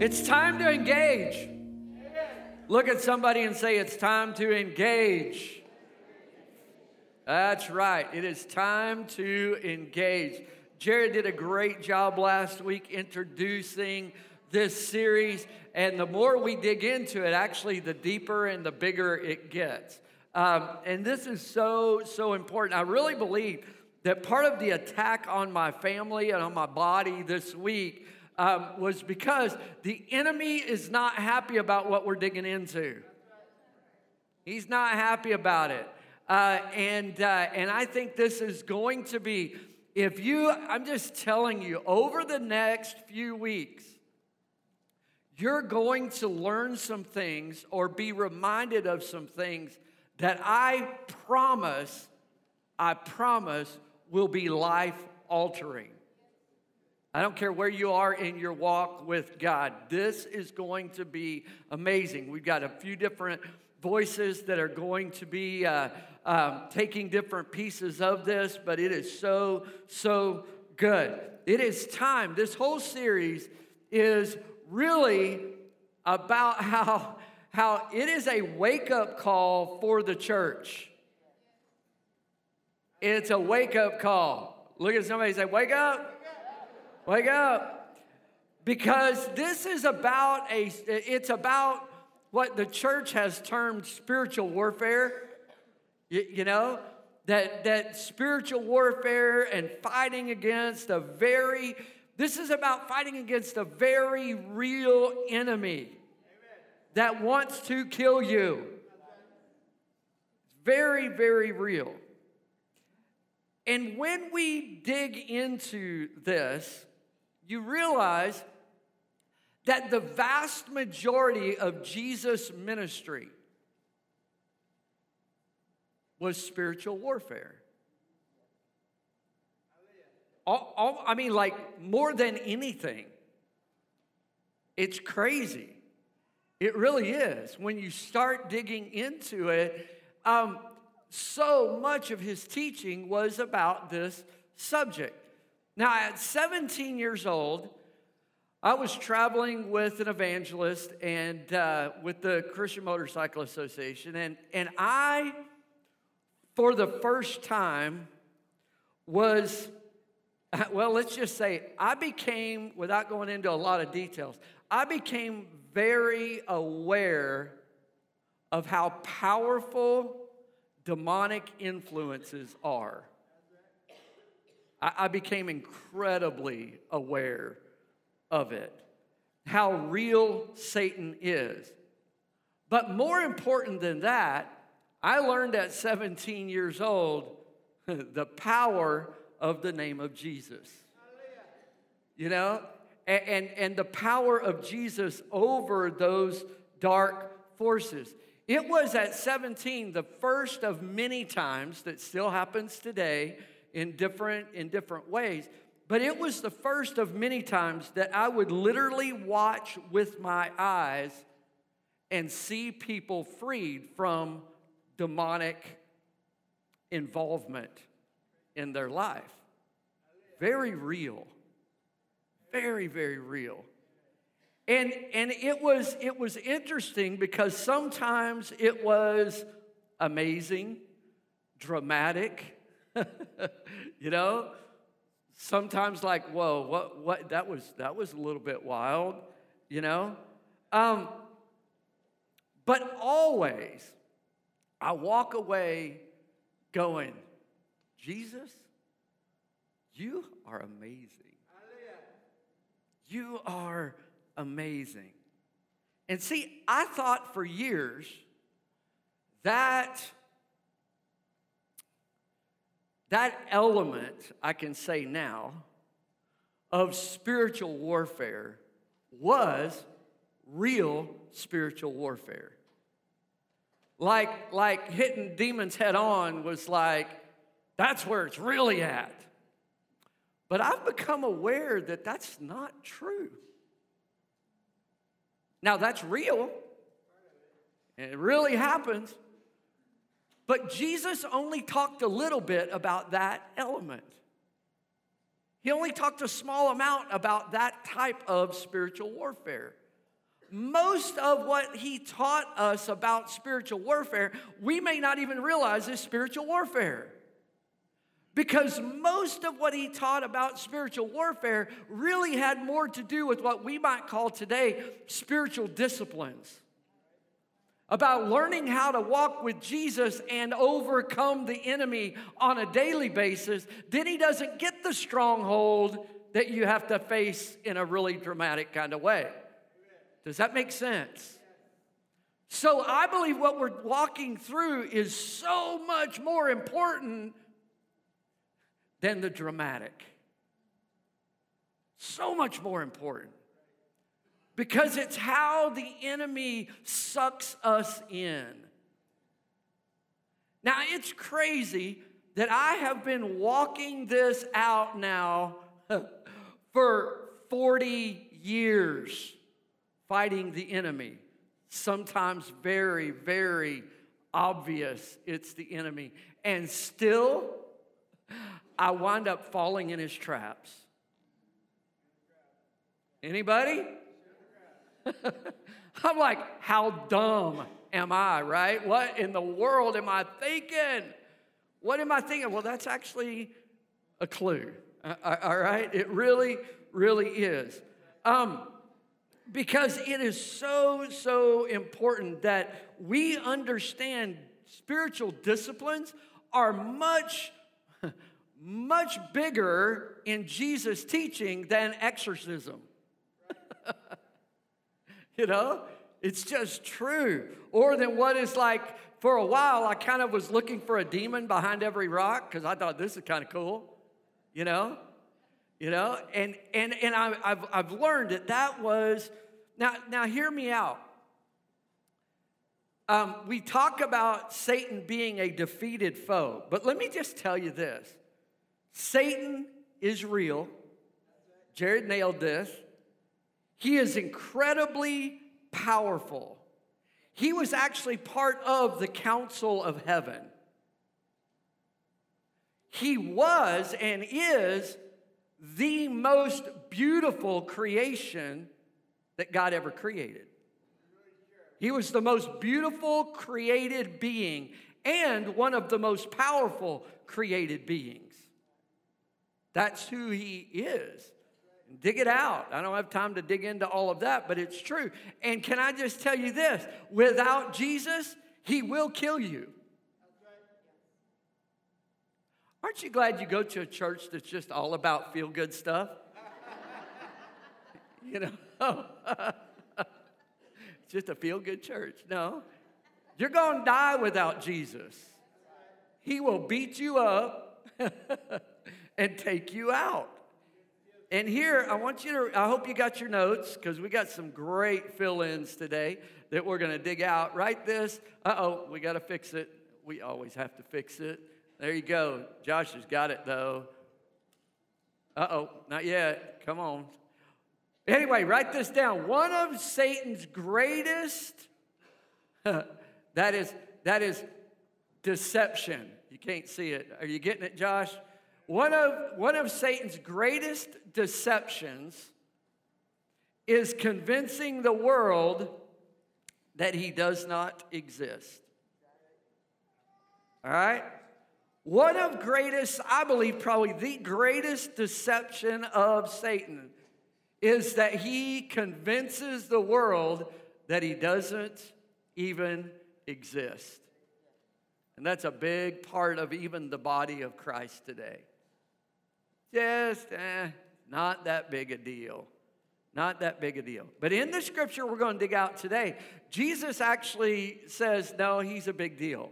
It's time to engage. Look at somebody and say, It's time to engage. That's right. It is time to engage. Jared did a great job last week introducing this series, and the more we dig into it, actually, the deeper and the bigger it gets. Um, and this is so, so important. I really believe that part of the attack on my family and on my body this week um, was because the enemy is not happy about what we're digging into. He's not happy about it. Uh, and, uh, and I think this is going to be, if you, I'm just telling you, over the next few weeks, you're going to learn some things or be reminded of some things that I promise, I promise will be life altering. I don't care where you are in your walk with God. This is going to be amazing. We've got a few different voices that are going to be uh, um, taking different pieces of this, but it is so, so good. It is time. This whole series is really about how, how it is a wake up call for the church. It's a wake up call. Look at somebody say, Wake up. Wake up. Because this is about a, it's about what the church has termed spiritual warfare. You, you know, that, that spiritual warfare and fighting against a very, this is about fighting against a very real enemy that wants to kill you. Very, very real. And when we dig into this, you realize that the vast majority of Jesus' ministry was spiritual warfare. All, all, I mean, like more than anything. It's crazy. It really is. When you start digging into it, um, so much of his teaching was about this subject. Now, at 17 years old, I was traveling with an evangelist and uh, with the Christian Motorcycle Association, and, and I, for the first time, was, well, let's just say, I became, without going into a lot of details, I became very aware of how powerful demonic influences are. I, I became incredibly aware of it, how real Satan is. But more important than that, I learned at 17 years old the power of the name of Jesus. You know, and, and, and, the power of Jesus over those dark forces. It was at 17 the first of many times that still happens today in different in different ways but it was the first of many times that I would literally watch with my eyes and see people freed from demonic involvement in their life. Very real. Very, very real. And, and it was it was interesting because sometimes it was amazing, dramatic, you know, sometimes like, whoa, what, what, that was, that was a little bit wild, you know? Um, but always, I walk away going, Jesus, you are amazing. You are amazing. And see, I thought for years that that element, I can say now, of spiritual warfare was real spiritual warfare. Like, like hitting demons head on was like, that's where it's really at. But I've become aware that that's not true. Now, that's real, and it really happens. But Jesus only talked a little bit about that element. He only talked a small amount about that type of spiritual warfare. most of what he taught us about spiritual warfare, we may not even realize is spiritual warfare. Because most of what he taught about spiritual warfare really had more to do with what we might call today spiritual disciplines. About learning how to walk with Jesus and overcome the enemy on a daily basis, then he doesn't get the stronghold that you have to face in a really dramatic kind of way. Does that make sense? So I believe what we're walking through is so much more important than the dramatic. So much more important. Because it's how the enemy sucks us in. Now, it's crazy that I have been walking this out now for 40 years, fighting the enemy. Sometimes very, very obvious it's the enemy. And still, I wind up falling in his traps. Anybody? I'm like, how dumb am I, right? What in the world am I thinking? What am I thinking? Well, that's actually a clue, all right? It really, really is. Um, because it is so, so important that we understand spiritual disciplines are much much bigger in Jesus' teaching than exorcism. you know, it's just true. Or than what is like, for a while, I kind of was looking for a demon behind every rock because I thought this is kind of cool, you know? You know, and and and I, I've I've learned that that was now now hear me out. Um, we talk about Satan being a defeated foe, but let me just tell you this Satan is real. Jared nailed this. He is incredibly powerful. He was actually part of the council of heaven. He was and is the most beautiful creation that God ever created. He was the most beautiful created being and one of the most powerful created beings. That's who he is. Dig it out. I don't have time to dig into all of that, but it's true. And can I just tell you this without Jesus, he will kill you. Aren't you glad you go to a church that's just all about feel good stuff? you know, it's just a feel good church. No, you're going to die without Jesus. He will beat you up and take you out. And here, I want you to, I hope you got your notes because we got some great fill ins today that we're going to dig out. Write this. Uh oh, we got to fix it. We always have to fix it. There you go. Josh has got it though. Uh oh, not yet. Come on. Anyway, write this down. One of Satan's greatest, that is, that is deception. You can't see it. Are you getting it, Josh? One of, one of Satan's greatest deceptions is convincing the world that he does not exist. All right? One of greatest, I believe, probably the greatest deception of Satan is that he convinces the world that he doesn't even exist. And that's a big part of even the body of Christ today. Just eh, not that big a deal. Not that big a deal. But in the scripture we're going to dig out today, Jesus actually says, no, he's a big deal.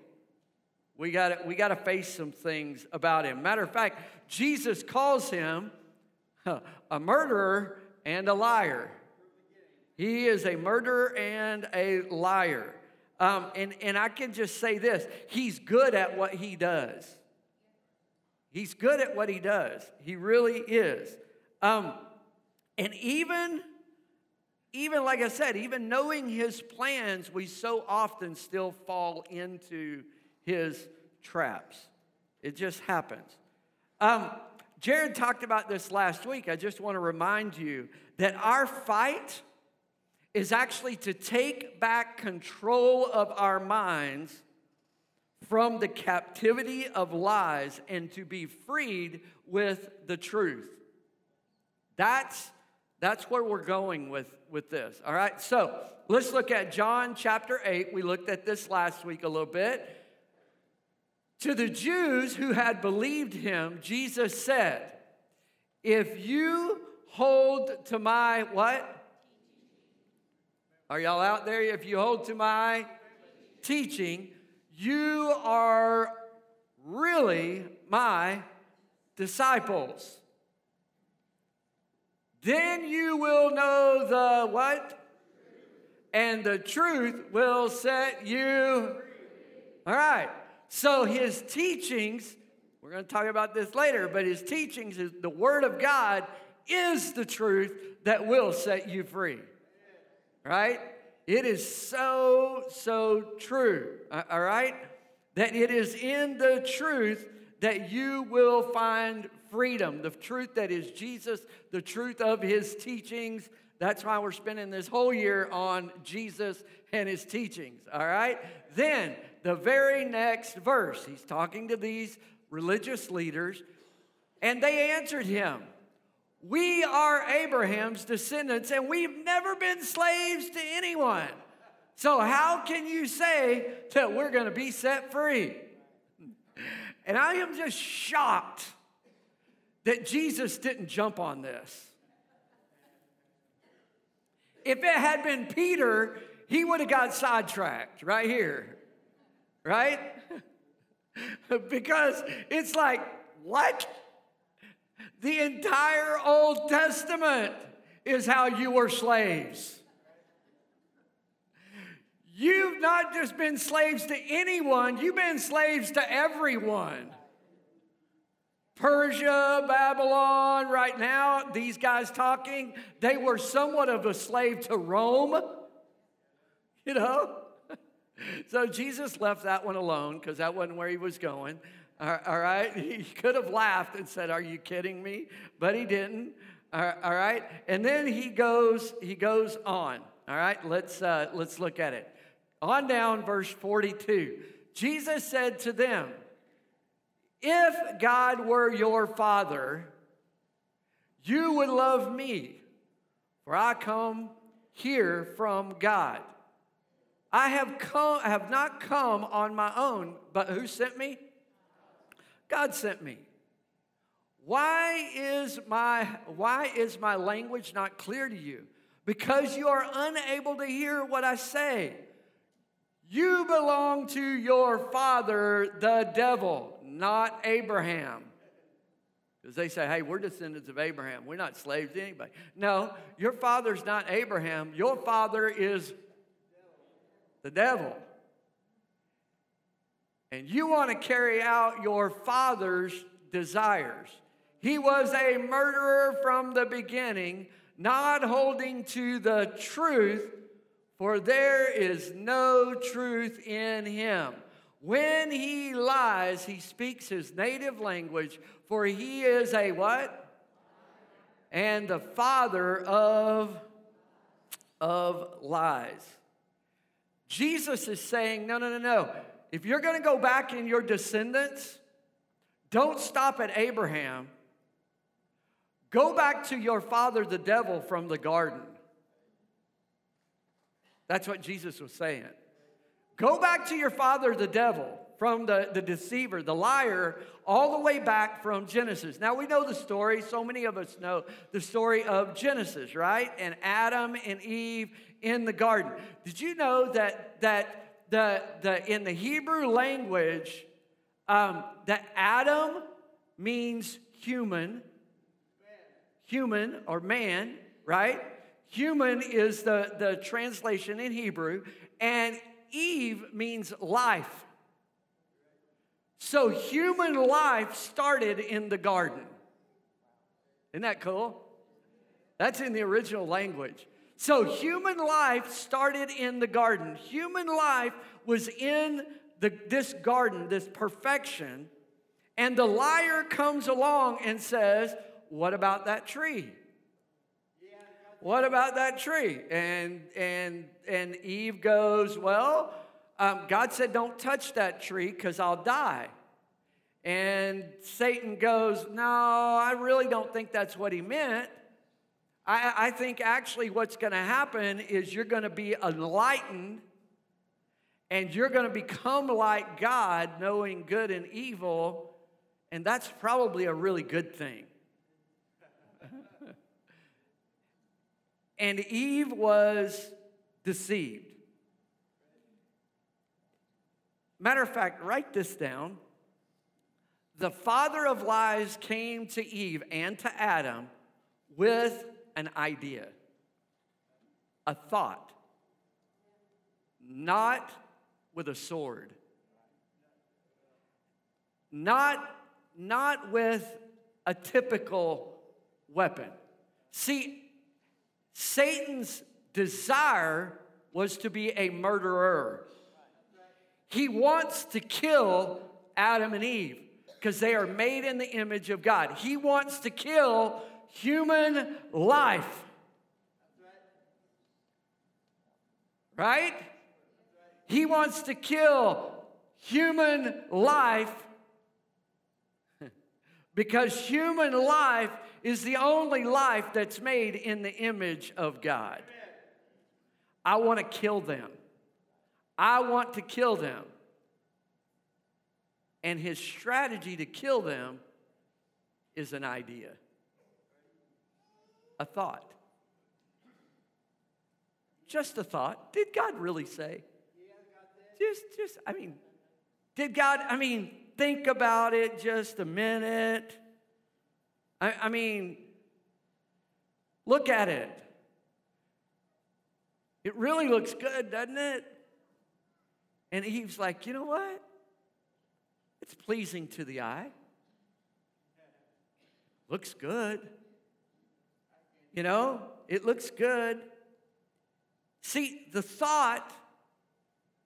We got we to face some things about him. Matter of fact, Jesus calls him a murderer and a liar. He is a murderer and a liar. Um, and, and I can just say this he's good at what he does. He's good at what he does. He really is. Um, and even, even like I said, even knowing his plans, we so often still fall into his traps. It just happens. Um, Jared talked about this last week. I just want to remind you that our fight is actually to take back control of our minds from the captivity of lies and to be freed with the truth. That's, that's where we're going with, with this. All right, so let's look at John chapter 8. We looked at this last week a little bit. To the Jews who had believed him, Jesus said, If you hold to my what? Are y'all out there? If you hold to my teaching, you are really my disciples. Then you will know the what? And the truth will set you. All right. So his teachings, we're going to talk about this later, but his teachings is the word of God is the truth that will set you free. Right? It is so, so true. All right? That it is in the truth that you will find freedom. The truth that is Jesus, the truth of his teachings. That's why we're spending this whole year on Jesus and his teachings. All right? Then, the very next verse, he's talking to these religious leaders, and they answered him. We are Abraham's descendants, and we've never been slaves to anyone. So, how can you say that we're going to be set free? And I am just shocked that Jesus didn't jump on this. If it had been Peter, he would have got sidetracked right here, right? because it's like, what? The entire Old Testament is how you were slaves. You've not just been slaves to anyone, you've been slaves to everyone. Persia, Babylon, right now, these guys talking, they were somewhat of a slave to Rome. You know? So Jesus left that one alone because that wasn't where he was going. All right? He could have laughed and said, Are you kidding me? But he didn't. All right? And then he goes, he goes on. All right, let's uh, let's look at it. On down, verse 42. Jesus said to them, If God were your father, you would love me, for I come here from God. I have come, I have not come on my own, but who sent me? God sent me. Why is my why is my language not clear to you? Because you are unable to hear what I say. You belong to your father, the devil, not Abraham. Because they say, hey, we're descendants of Abraham. We're not slaves to anybody. No, your father's not Abraham. Your father is the devil and you want to carry out your father's desires. He was a murderer from the beginning, not holding to the truth, for there is no truth in him. When he lies, he speaks his native language, for he is a what? And the father of, of lies. Jesus is saying, no, no, no, no if you're going to go back in your descendants, don't stop at Abraham. Go back to your father, the devil, from the garden. That's what Jesus was saying. Go back to your father, the devil, from the, the deceiver, the liar, all the way back from Genesis. Now we know the story. So many of us know the story of Genesis, right? And Adam and Eve in the garden. Did you know that, that the, the, in the Hebrew language, um, that Adam means human, human or man, right? Human is the, the translation in Hebrew, and Eve means life. So human life started in the garden. Isn't that cool? That's in the original language. So, human life started in the garden. Human life was in the, this garden, this perfection. And the liar comes along and says, What about that tree? what about that tree? And and and Eve goes, well, um, God said, don't touch that tree because I'll die. And Satan goes, no, I really don't think that's what he meant. I, I think actually what's going to happen is you're going to be enlightened and you're going to become like God, knowing good and evil, and that's probably a really good thing. and Eve was deceived. Matter of fact, write this down. The father of lies came to Eve and to Adam with an idea, a thought, not with a sword, not, not with a typical weapon. See, Satan's desire was to be a murderer. He wants to kill Adam and Eve because they are made in the image of God. He wants to kill human life. Right? He wants to kill human life because human life is the only life that's made in the image of God. I want to kill them. I want to kill them. And his strategy to kill them is an idea, a thought. Just a thought. Did God really say? Just, just, I mean, did God, I mean, think about it just a minute. I, I mean, look at it. It really looks good, doesn't it? And Eve's like, you know what? It's pleasing to the eye. Looks good. You know, it looks good. See, the thought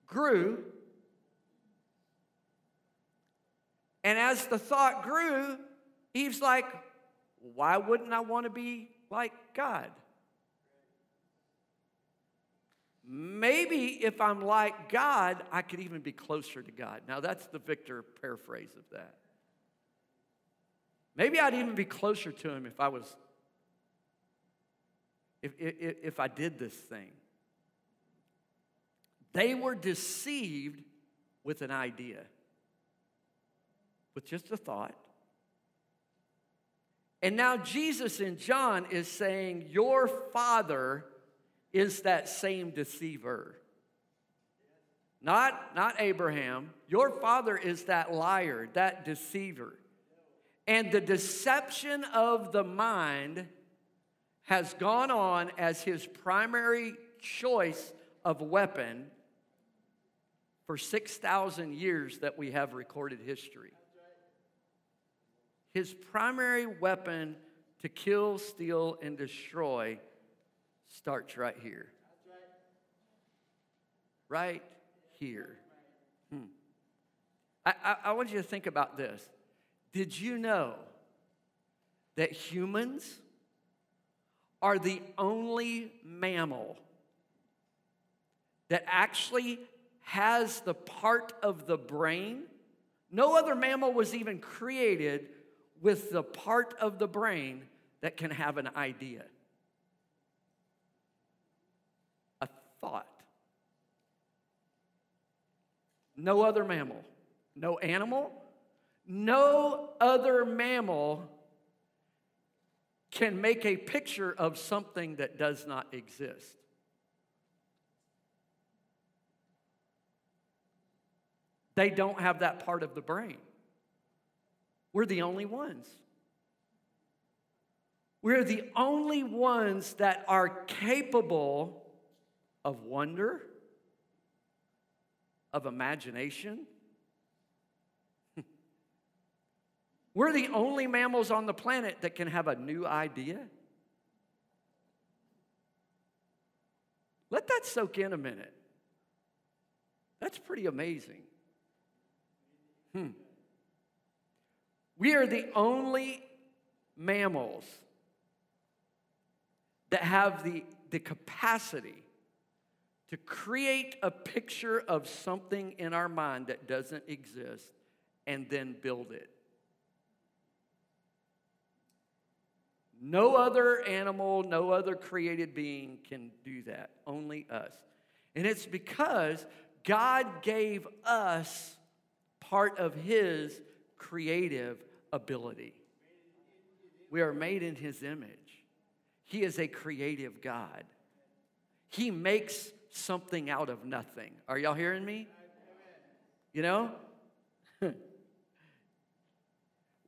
grew. And as the thought grew, Eve's like, why wouldn't I want to be like God? Maybe if I'm like God, I could even be closer to God. Now, that's the Victor paraphrase of that. Maybe I'd even be closer to Him if I was, if, if, if I did this thing. They were deceived with an idea, with just a thought. And now Jesus in John is saying, Your father is that same deceiver. Not, not Abraham. Your father is that liar, that deceiver. And the deception of the mind has gone on as his primary choice of weapon for 6,000 years that we have recorded history. His primary weapon to kill, steal, and destroy starts right here. Right here. Hmm. I, I, I want you to think about this. Did you know that humans are the only mammal that actually has the part of the brain? No other mammal was even created with the part of the brain that can have an idea. A thought. No other mammal, no animal, no other mammal can make a picture of something that does not exist. They don't have that part of the brain. We're the only ones. We're the only ones that are capable of wonder, of imagination. We're the only mammals on the planet that can have a new idea. Let that soak in a minute. That's pretty amazing. Hmm. We are the only mammals that have the, the capacity to create a picture of something in our mind that doesn't exist and then build it. No other animal, no other created being can do that, only us. And it's because God gave us part of His creative ability. We are made in His image. He is a creative God. He makes something out of nothing. Are y'all hearing me? You know?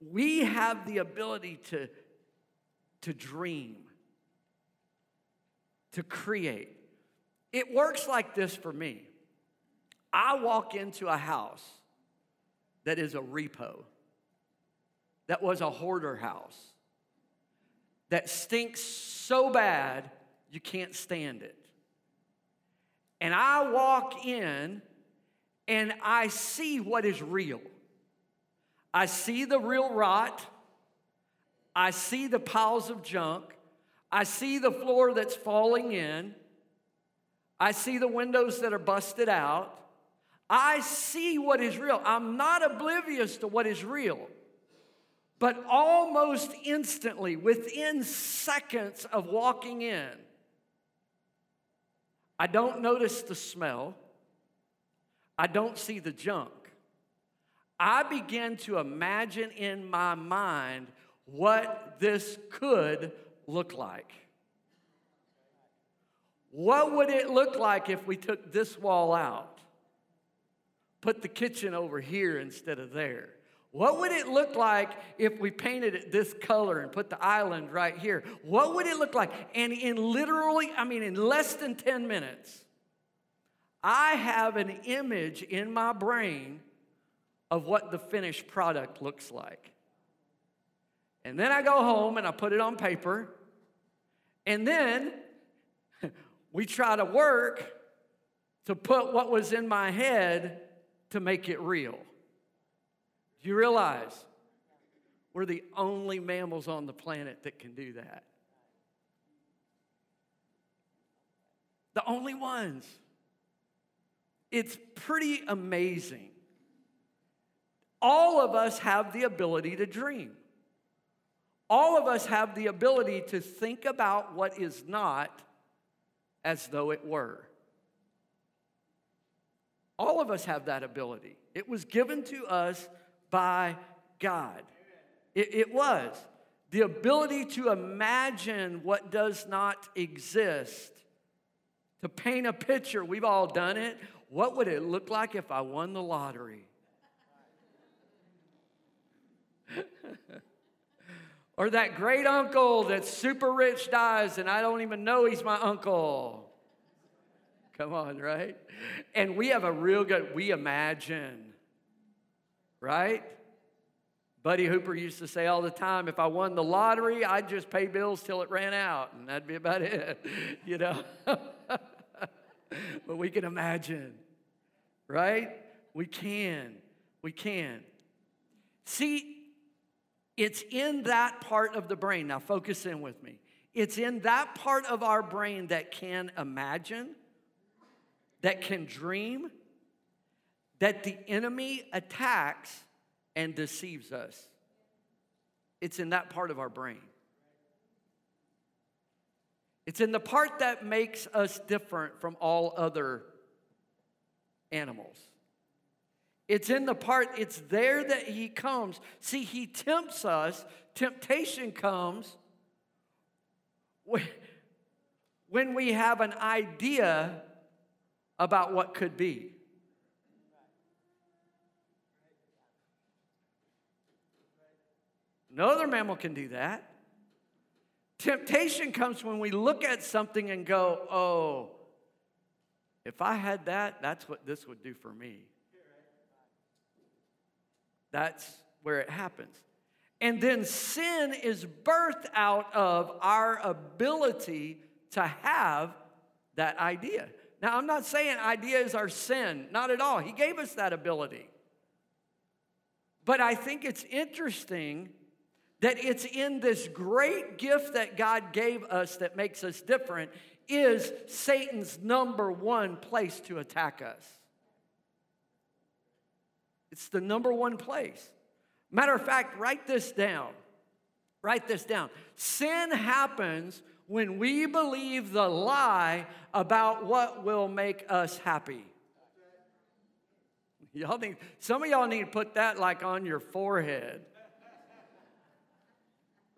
we have the ability to, to dream, to create. It works like this for me. I walk into a house that is a repo, that was a hoarder house, that stinks so bad you can't stand it. And I walk in and I see what is real. I see the real rot. I see the piles of junk. I see the floor that's falling in. I see the windows that are busted out. I see what is real. I'm not oblivious to what is real. But almost instantly, within seconds of walking in, I don't notice the smell. I don't see the junk. I begin to imagine in my mind what this could look like. What would it look like if we took this wall out? Put the kitchen over here instead of there. What would it look like if we painted it this color and put the island right here? What would it look like? And in literally, I mean, in less than 10 minutes, I have an image in my brain of what the finished product looks like. And then I go home and I put it on paper. And then we try to work to put what was in my head to make it real. Do you realize we're the only mammals on the planet that can do that? The only ones. It's pretty amazing. All of us have the ability to dream. All of us have the ability to think about what is not as though it were. All of us have that ability. It was given to us by God. It, it was. The ability to imagine what does not exist, to paint a picture. We've all done it. What would it look like if I won the lottery? or that great uncle that's super rich dies and I don't even know he's my uncle. Come on, right? And we have a real good, we imagine right? Buddy Hooper used to say all the time if I won the lottery, I'd just pay bills till it ran out, and that'd be about it, you know? but we can imagine, right? We can. We can. See, it's in that part of the brain. Now, focus in with me. It's in that part of our brain that can imagine, that can dream, that the enemy attacks and deceives us. It's in that part of our brain. It's in the part that makes us different from all other animals. It's in the part, it's there that he comes. See, he tempts us. Temptation comes when we have an idea about what could be. No other mammal can do that. Temptation comes when we look at something and go, oh, if I had that, that's what this would do for me. That's where it happens. And then sin is birthed out of our ability to have that idea. Now, I'm not saying ideas are sin, not at all. He gave us that ability. But I think it's interesting that it's in this great gift that God gave us that makes us different is Satan's number one place to attack us. It's the number one place. Matter of fact, write this down. Write this down. Sin happens when we believe the lie about what will make us happy. Y'all need, some of y'all need to put that like on your forehead.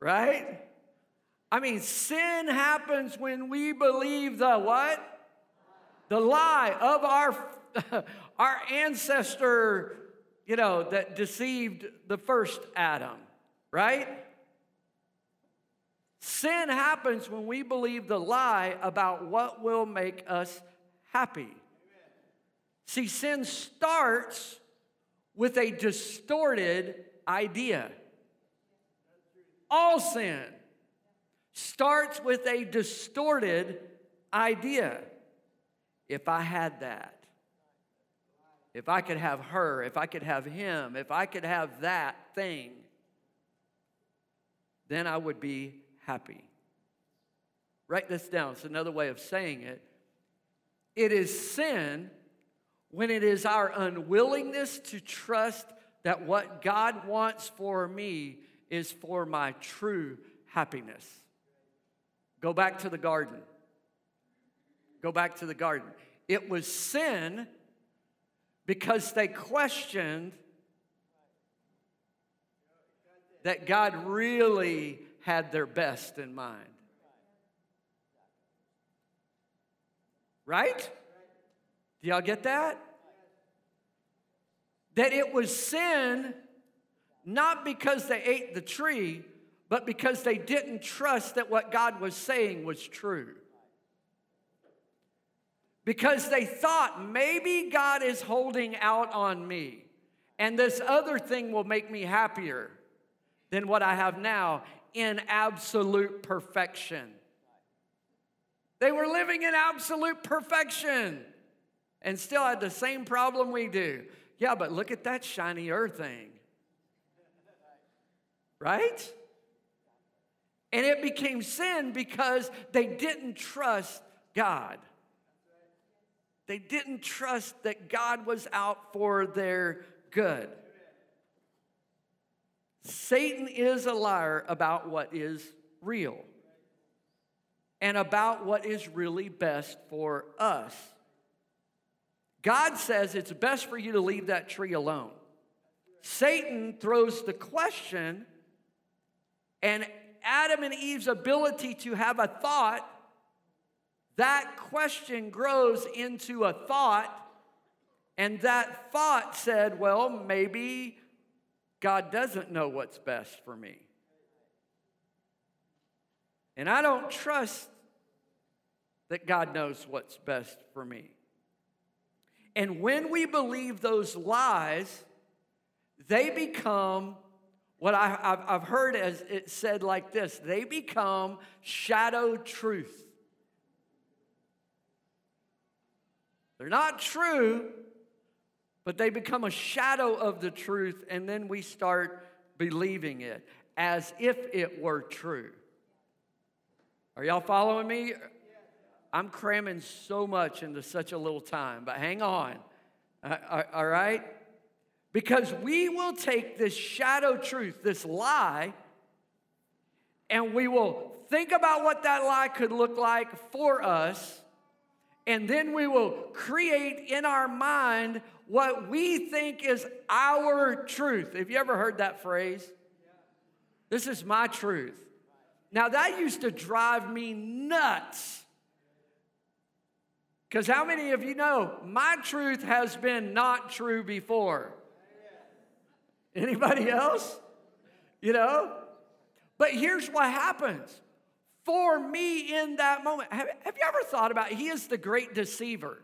Right? I mean, sin happens when we believe the what? The lie of our, our ancestor, you know, that deceived the first Adam, right? Sin happens when we believe the lie about what will make us happy. See, sin starts with a distorted idea. All sin starts with a distorted idea. If I had that, if I could have her, if I could have him, if I could have that thing, then I would be happy. Write this down. It's another way of saying it. It is sin when it is our unwillingness to trust that what God wants for me is for my true happiness. Go back to the garden. Go back to the garden. It was sin because they questioned that God really had their best in mind. Right? Do y'all get that? That it was sin not because they ate the tree, but because they didn't trust that what God was saying was true. Because they thought maybe God is holding out on me, and this other thing will make me happier than what I have now in absolute perfection. They were living in absolute perfection and still had the same problem we do. Yeah, but look at that shiny earth thing. Right? And it became sin because they didn't trust God. They didn't trust that God was out for their good. Satan is a liar about what is real and about what is really best for us. God says it's best for you to leave that tree alone. Satan throws the question, and Adam and Eve's ability to have a thought, that question grows into a thought, and that thought said, Well, maybe God doesn't know what's best for me. And I don't trust that God knows what's best for me. And when we believe those lies, they become what I, have heard as it said like this they become shadow truth. They're not true, but they become a shadow of the truth, and then we start believing it as if it were true. Are y'all following me? I'm cramming so much into such a little time, but hang on. All right? Because we will take this shadow truth, this lie, and we will think about what that lie could look like for us, and then we will create in our mind what we think is our truth. Have you ever heard that phrase? This is my truth. Now, that used to drive me nuts because how many of you know my truth has been not true before? Anybody else? You know? But here's what happens. For me in that moment, have, have you ever thought about he is the great deceiver?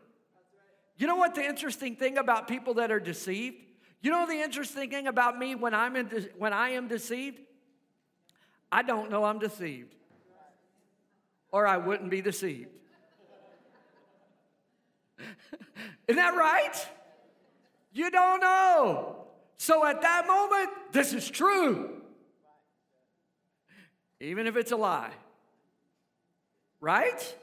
You know what the interesting thing about people that are deceived? You know the interesting thing about me when I'm in de- when I am deceived? I don't know I'm deceived. Or I wouldn't be deceived. Isn't that right? You don't know. So at that moment, this is true. even if it's a lie. Right?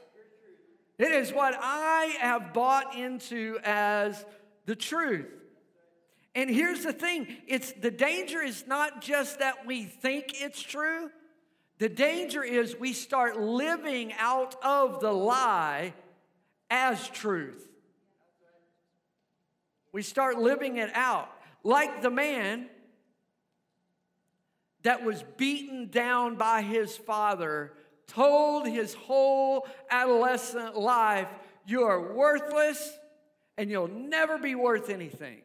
It is what I have bought into as the truth. And here's the thing it's the danger is not just that we think it's true. The danger is we start living out of the lie as truth. We start living it out. Like the man that was beaten down by his father, told his whole adolescent life, You are worthless and you'll never be worth anything.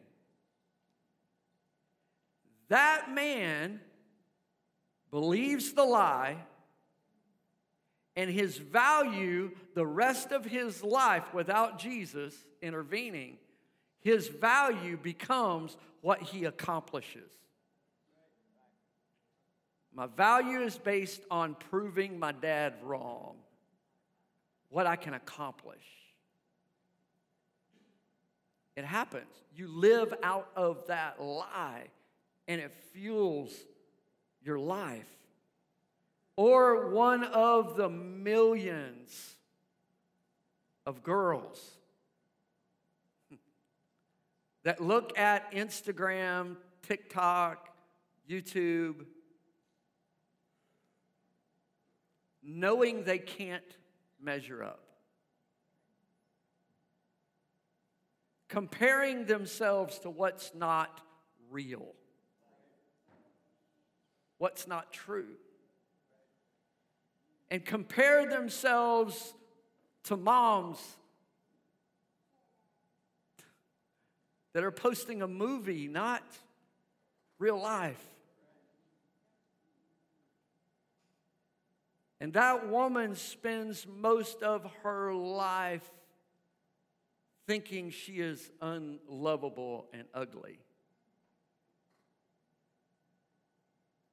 That man believes the lie, and his value the rest of his life without Jesus intervening, his value becomes what he accomplishes. My value is based on proving my dad wrong, what I can accomplish. It happens. You live out of that lie and it fuels your life. Or one of the millions of girls that look at Instagram, TikTok, YouTube, knowing they can't measure up. Comparing themselves to what's not real what's not true and compare themselves to moms that are posting a movie, not real life. And that woman spends most of her life thinking she is unlovable and ugly.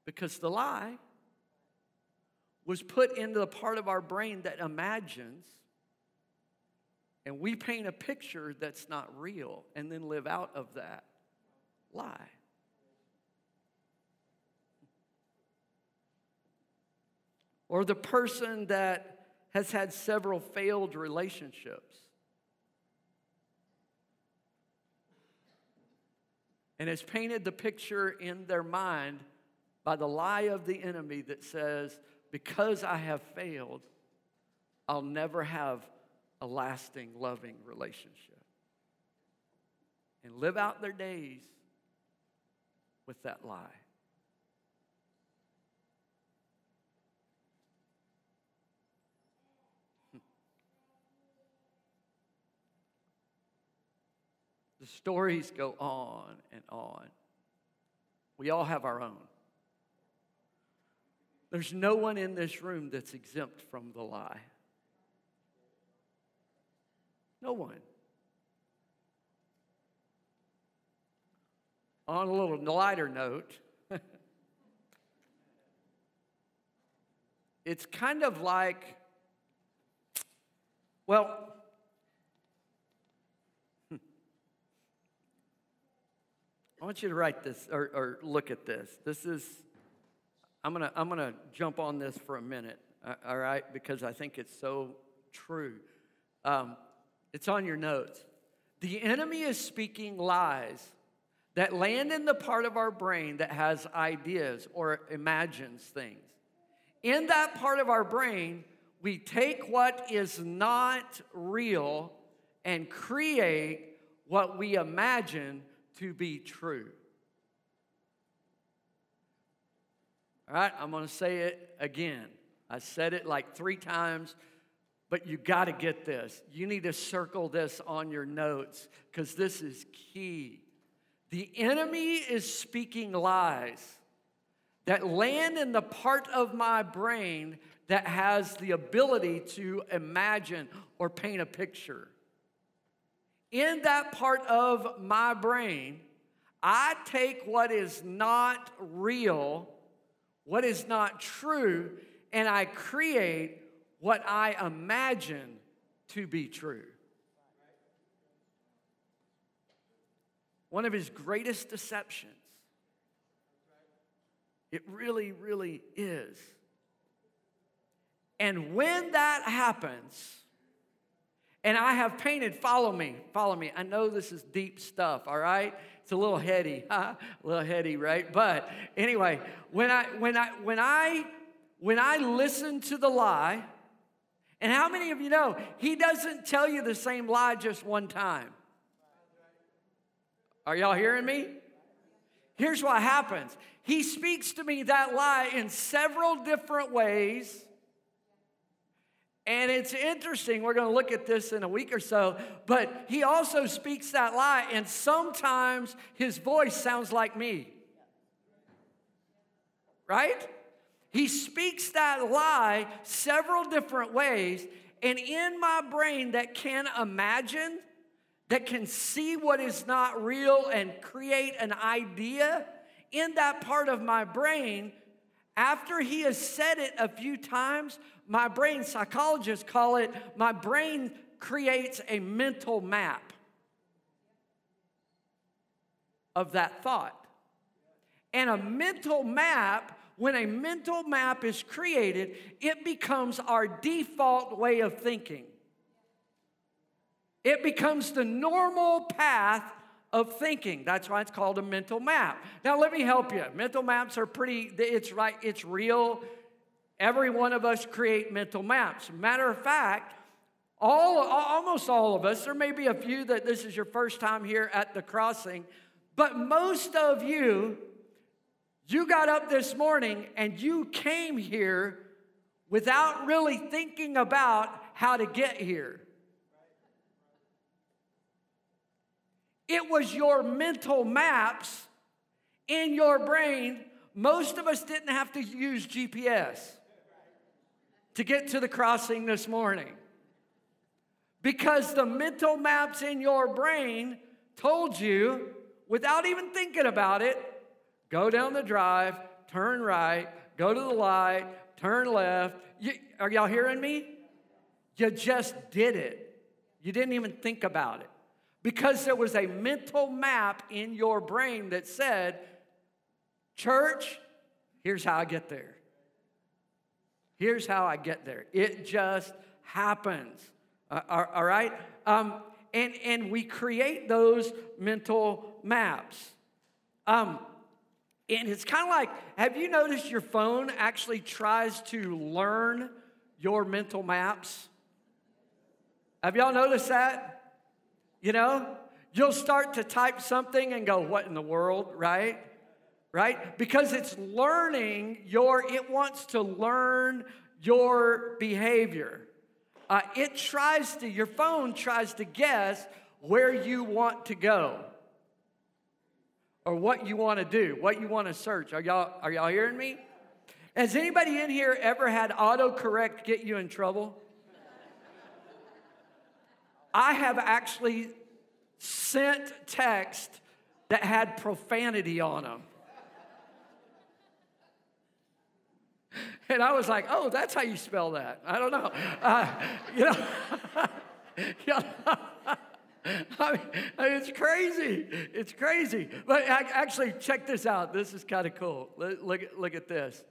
Because the lie was put into the part of our brain that imagines, and we paint a picture that's not real and then live out of that lie. Or the person that has had several failed relationships and has painted the picture in their mind by the lie of the enemy that says, because I have failed, I'll never have a lasting, loving relationship. And live out their days with that lie. The stories go on and on. We all have our own. There's no one in this room that's exempt from the lie. No one. On a little lighter note, it's kind of like, well, want you to write this or, or look at this. This is I'm gonna, I'm gonna jump on this for a minute, all right, because I think it's so true. Um, it's on your notes. The enemy is speaking lies that land in the part of our brain that has ideas or imagines things. In that part of our brain, we take what is not real and create what we imagine to be true. All right, I'm going to say it again. I said it like three times, but you got to get this. You need to circle this on your notes because this is key. The enemy is speaking lies that land in the part of my brain that has the ability to imagine or paint a picture. In that part of my brain, I take what is not real what is not true, and I create what I imagine to be true. One of his greatest deceptions. It really, really is. And when that happens, and I have painted, follow me, follow me. I know this is deep stuff, all right? It's a little heady, huh? a little heady, right? But anyway, when I when I when I when I listen to the lie, and how many of you know he doesn't tell you the same lie just one time? Are y'all hearing me? Here's what happens. He speaks to me that lie in several different ways and it's interesting, we're going to look at this in a week or so, but he also speaks that lie, and sometimes his voice sounds like me. Right? He speaks that lie several different ways, and in my brain that can imagine, that can see what is not real and create an idea, in that part of my brain, after he has said it a few times, my brain, psychologists call it, my brain creates a mental map of that thought. And a mental map, when a mental map is created, it becomes our default way of thinking. It becomes the normal path of thinking. That's why it's called a mental map. Now let me help you. Mental maps are pretty it's right it's real. Every one of us create mental maps. Matter of fact, all, almost all of us, there may be a few that this is your first time here at the crossing, but most of you, you got up this morning and you came here without really thinking about how to get here. It was your mental maps in your brain. Most of us didn't have to use GPS to get to the crossing this morning. Because the mental maps in your brain told you, without even thinking about it, go down the drive, turn right, go to the light, turn left. You, are y'all hearing me? You just did it. You didn't even think about it. Because there was a mental map in your brain that said, Church, here's how I get there. Here's how I get there. It just happens. Uh, all right? Um, and, and we create those mental maps. Um, and it's kind of like have you noticed your phone actually tries to learn your mental maps? Have y'all noticed that? You know, you'll start to type something and go, What in the world, right? Right? Because it's learning your, it wants to learn your behavior. Uh, it tries to, your phone tries to guess where you want to go or what you want to do, what you want to search. Are y'all, are y'all hearing me? Has anybody in here ever had autocorrect get you in trouble? I have actually sent text that had profanity on them. And I was like, oh, that's how you spell that. I don't know. Uh, you know, you know I mean, it's crazy. It's crazy. But actually, check this out. This is kind of cool. Look, look at this.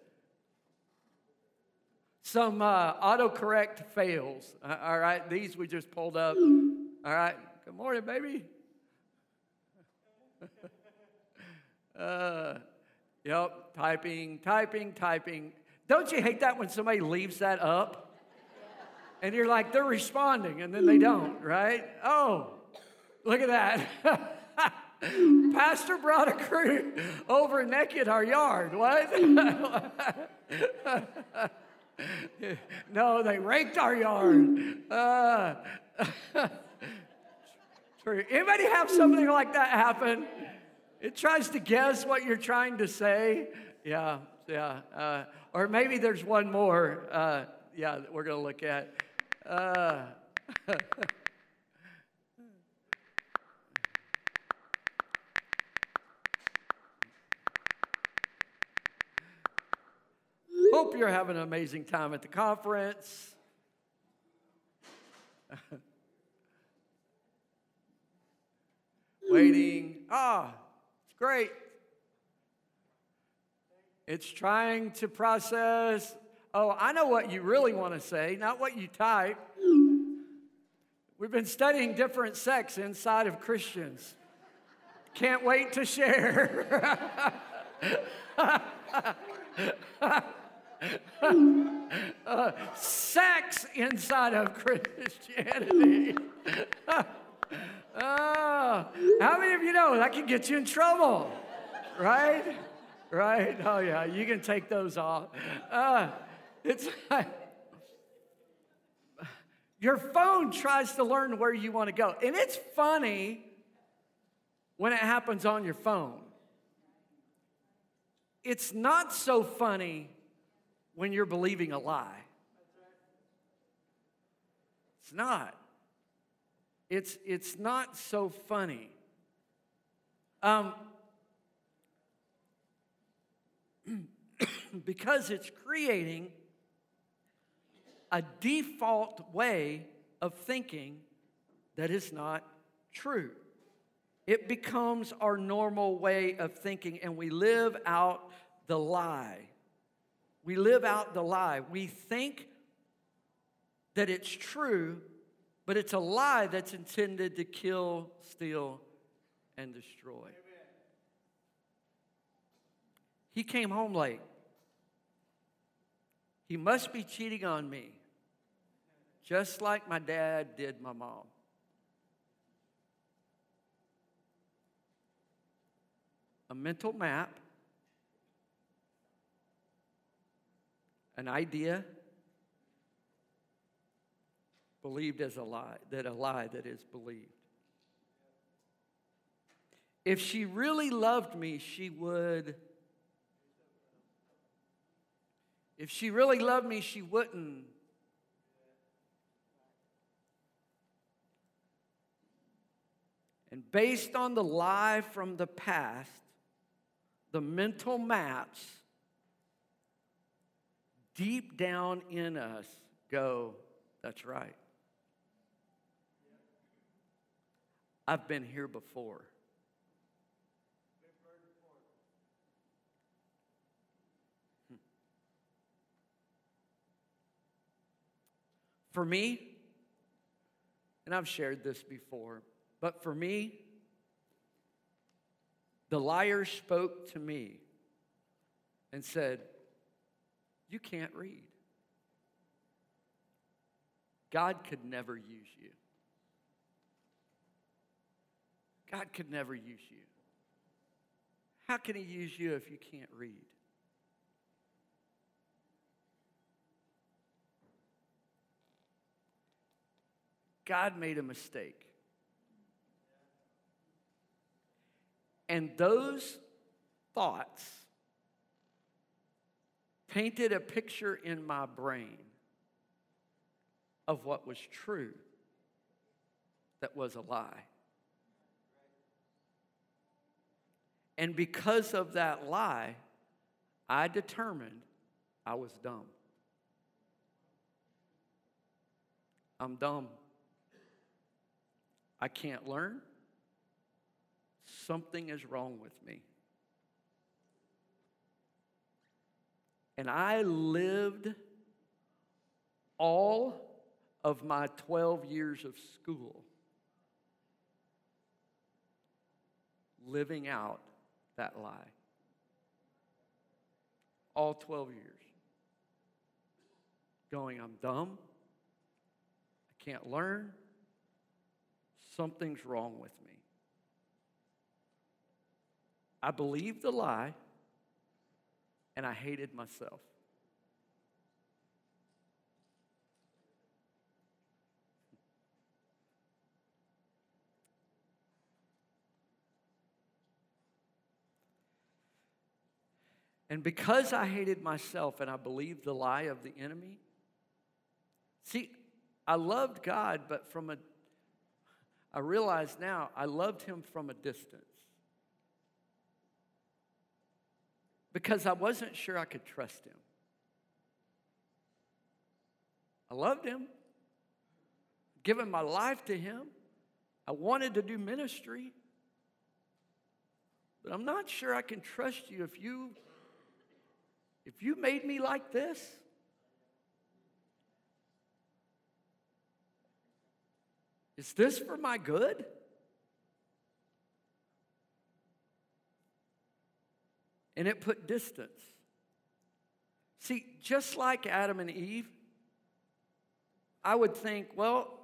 Some uh, autocorrect fails. All right, these we just pulled up. All right, good morning, baby. uh, yep, typing, typing, typing. Don't you hate that when somebody leaves that up? And you're like, they're responding, and then they don't, right? Oh, look at that. Pastor brought a crew over naked our yard. What? no, they raked our yard. Uh, Anybody have something like that happen? It tries to guess what you're trying to say. Yeah, yeah. Uh, or maybe there's one more, uh, yeah, that we're going to look at. Uh, Hope you're having an amazing time at the conference. Waiting. Ah, it's great. It's trying to process Oh, I know what you really want to say, not what you type. We've been studying different sects inside of Christians. Can't wait to share. uh, sex inside of Christianity. uh, how many of you know that can get you in trouble? Right? Right? Oh, yeah, you can take those off. Uh, it's like your phone tries to learn where you want to go. And it's funny when it happens on your phone. It's not so funny when you're believing a lie. It's not. It's, it's not so funny. Um, because it's creating a default way of thinking that is not true. It becomes our normal way of thinking, and we live out the lie. We live out the lie. We think that it's true, but it's a lie that's intended to kill, steal, and destroy. He came home late. He must be cheating on me, just like my dad did my mom. A mental map an idea believed as a lie, that a lie that is believed. If she really loved me, she would. If she really loved me, she wouldn't. And based on the lie from the past, the mental maps deep down in us go, that's right. I've been here before. For me, and I've shared this before, but for me, the liar spoke to me and said, you can't read. God could never use you. God could never use you. How can He use you if you can't read? God made a mistake. And those thoughts painted a picture in my brain of what was true that was a lie. And because of that lie, I determined I was dumb. I'm dumb. I can't learn. Something is wrong with me. And I lived all of my 12 years of school living out that lie. All 12 years. Going, I'm dumb. I can't learn. Something's wrong with me. I believed the lie and I hated myself. And because I hated myself and I believed the lie of the enemy, see, I loved God, but from a, I realize now I loved him from a distance. because I wasn't sure I could trust him. I loved him, given my life to him. I wanted to do ministry. But I'm not sure I can trust you if you if you made me like this. Is this for my good? And it put distance. See, just like Adam and Eve, I would think, well,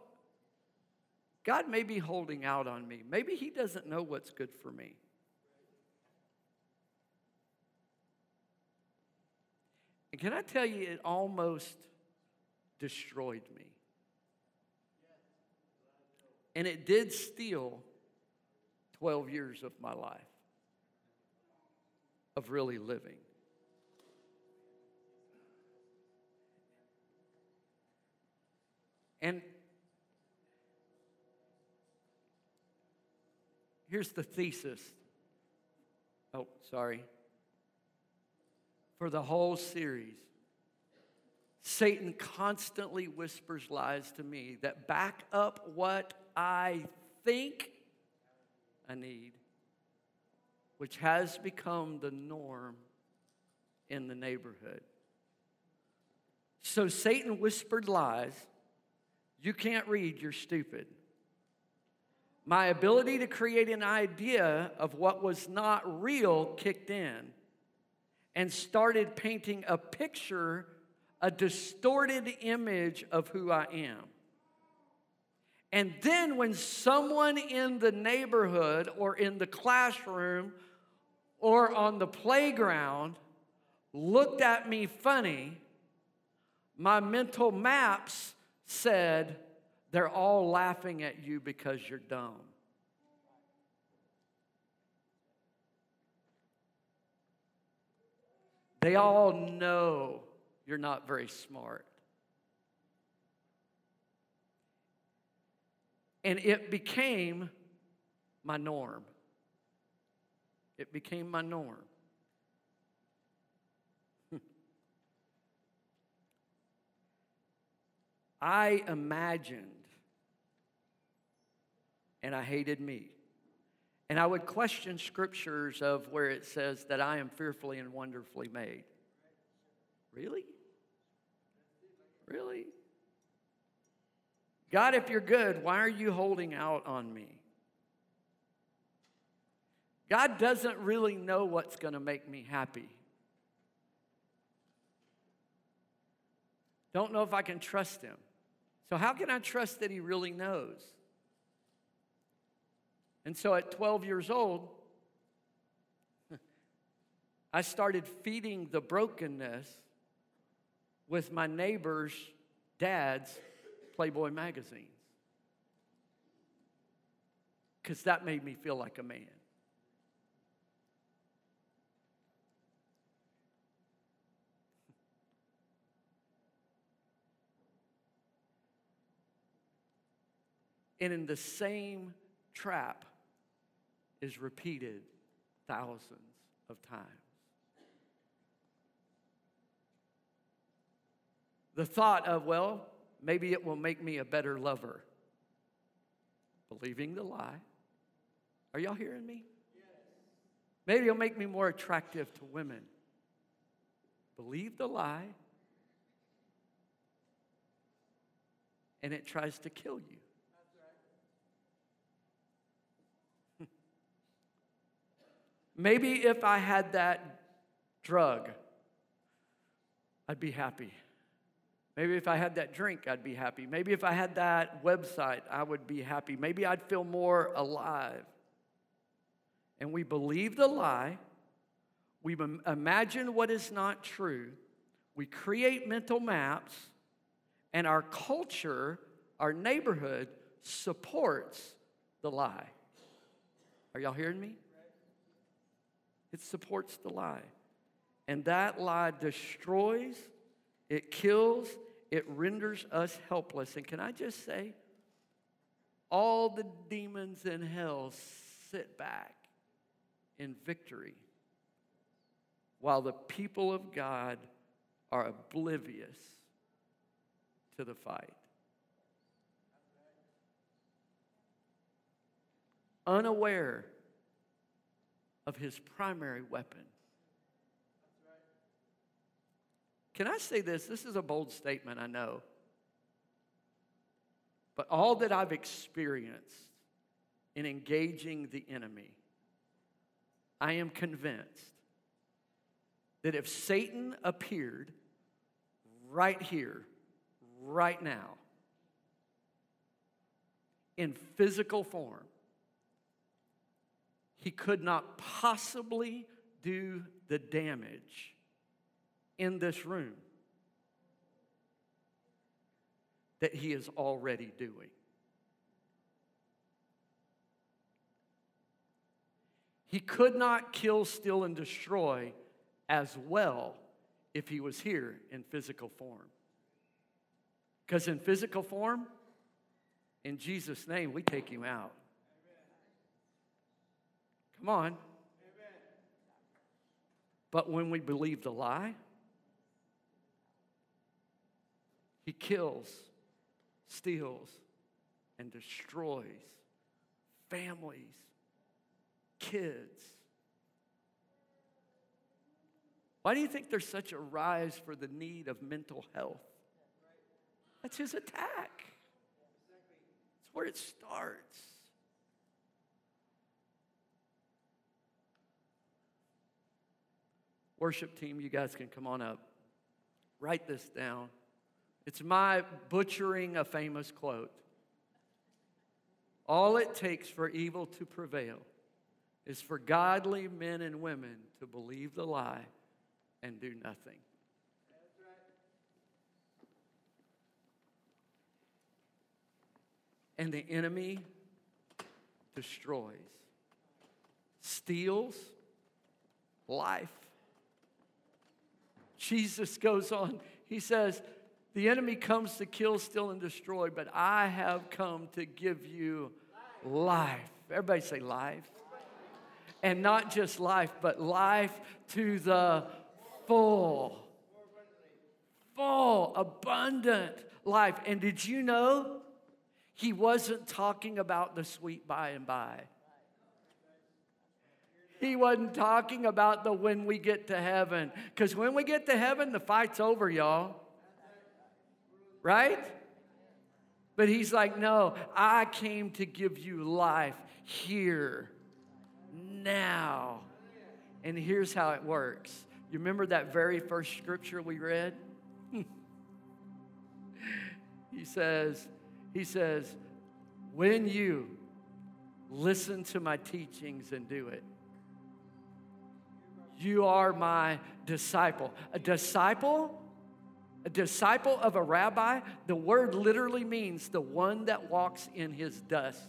God may be holding out on me. Maybe He doesn't know what's good for me. And can I tell you, it almost destroyed me. And it did steal 12 years of my life of really living. And here's the thesis. Oh, sorry. For the whole series, Satan constantly whispers lies to me that back up what I think I need, which has become the norm in the neighborhood. So Satan whispered lies. You can't read, you're stupid. My ability to create an idea of what was not real kicked in and started painting a picture, a distorted image of who I am. And then when someone in the neighborhood or in the classroom or on the playground looked at me funny, my mental maps said, they're all laughing at you because you're dumb. They all know you're not very smart. And it became my norm. It became my norm. Hmm. I imagined, and I hated me. And I would question scriptures of where it says that I am fearfully and wonderfully made. Really? Really? God, if you're good, why are you holding out on me? God doesn't really know what's going to make me happy. Don't know if I can trust him. So, how can I trust that he really knows? And so, at 12 years old, I started feeding the brokenness with my neighbor's dad's Playboy magazines. Because that made me feel like a man. And in the same trap is repeated thousands of times. The thought of, well, maybe it will make me a better lover. Believing the lie. Are y'all hearing me? Yes. Maybe it'll make me more attractive to women. Believe the lie, and it tries to kill you. Maybe if I had that drug, I'd be happy. Maybe if I had that drink, I'd be happy. Maybe if I had that website, I would be happy. Maybe I'd feel more alive. And we believe the lie. We imagine what is not true. We create mental maps. And our culture, our neighborhood, supports the lie. Are y'all hearing me? It supports the lie. And that lie destroys, it kills, it renders us helpless. And can I just say, all the demons in hell sit back in victory while the people of God are oblivious to the fight. Unaware of his primary weapon. Can I say this? This is a bold statement, I know. But all that I've experienced in engaging the enemy, I am convinced that if Satan appeared right here, right now, in physical form, he could not possibly do the damage in this room that he is already doing. He could not kill, steal, and destroy as well if he was here in physical form. Because in physical form, in Jesus' name, we take him out. Come on. But when we believe the lie, he kills, steals, and destroys families, kids. Why do you think there's such a rise for the need of mental health? That's his attack. That's where it starts. Worship team, you guys can come on up. Write this down. It's my butchering a famous quote. All it takes for evil to prevail is for godly men and women to believe the lie and do nothing. And the enemy destroys, steals life. Jesus goes on, he says, The enemy comes to kill, steal, and destroy, but I have come to give you life. Everybody say life. And not just life, but life to the full. Full, abundant life. And did you know he wasn't talking about the sweet by and by? He wasn't talking about the when we get to heaven. Because when we get to heaven, the fight's over, y'all. Right? But he's like, no, I came to give you life here, now. And here's how it works. You remember that very first scripture we read? he says, he says, when you listen to my teachings and do it, you are my disciple. A disciple, a disciple of a rabbi, the word literally means the one that walks in his dust.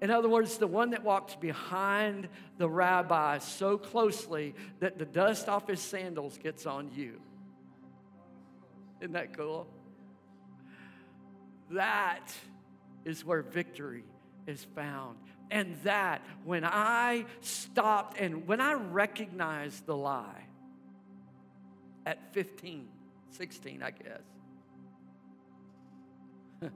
In other words, the one that walks behind the rabbi so closely that the dust off his sandals gets on you. Isn't that cool? That is where victory is found. And that when I stopped and when I recognized the lie at 15, 16, I guess.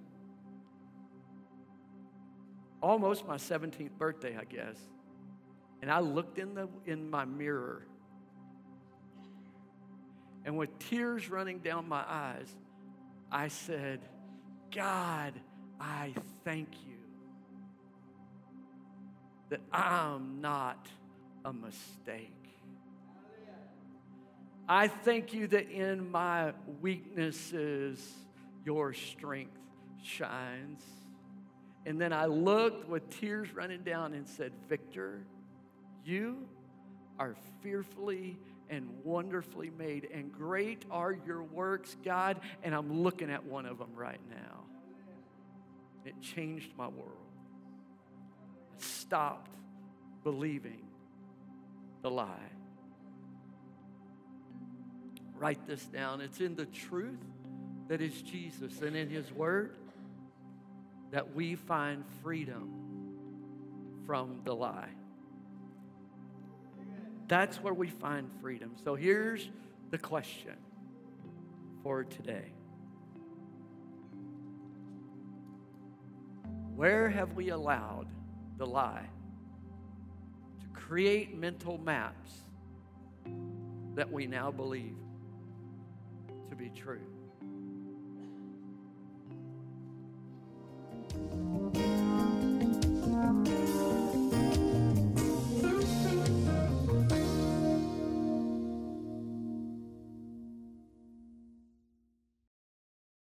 Almost my 17th birthday, I guess. And I looked in, the, in my mirror. And with tears running down my eyes, I said, God, I thank you that I'm not a mistake. I thank you that in my weaknesses, your strength shines. And then I looked with tears running down and said, Victor, you are fearfully and wonderfully made, and great are your works, God. And I'm looking at one of them right now. It changed my world I stopped believing the lie. Write this down. It's in the truth that is Jesus and in His Word that we find freedom from the lie. That's where we find freedom. So here's the question for today Where have we allowed the lie, to create mental maps that we now believe to be true.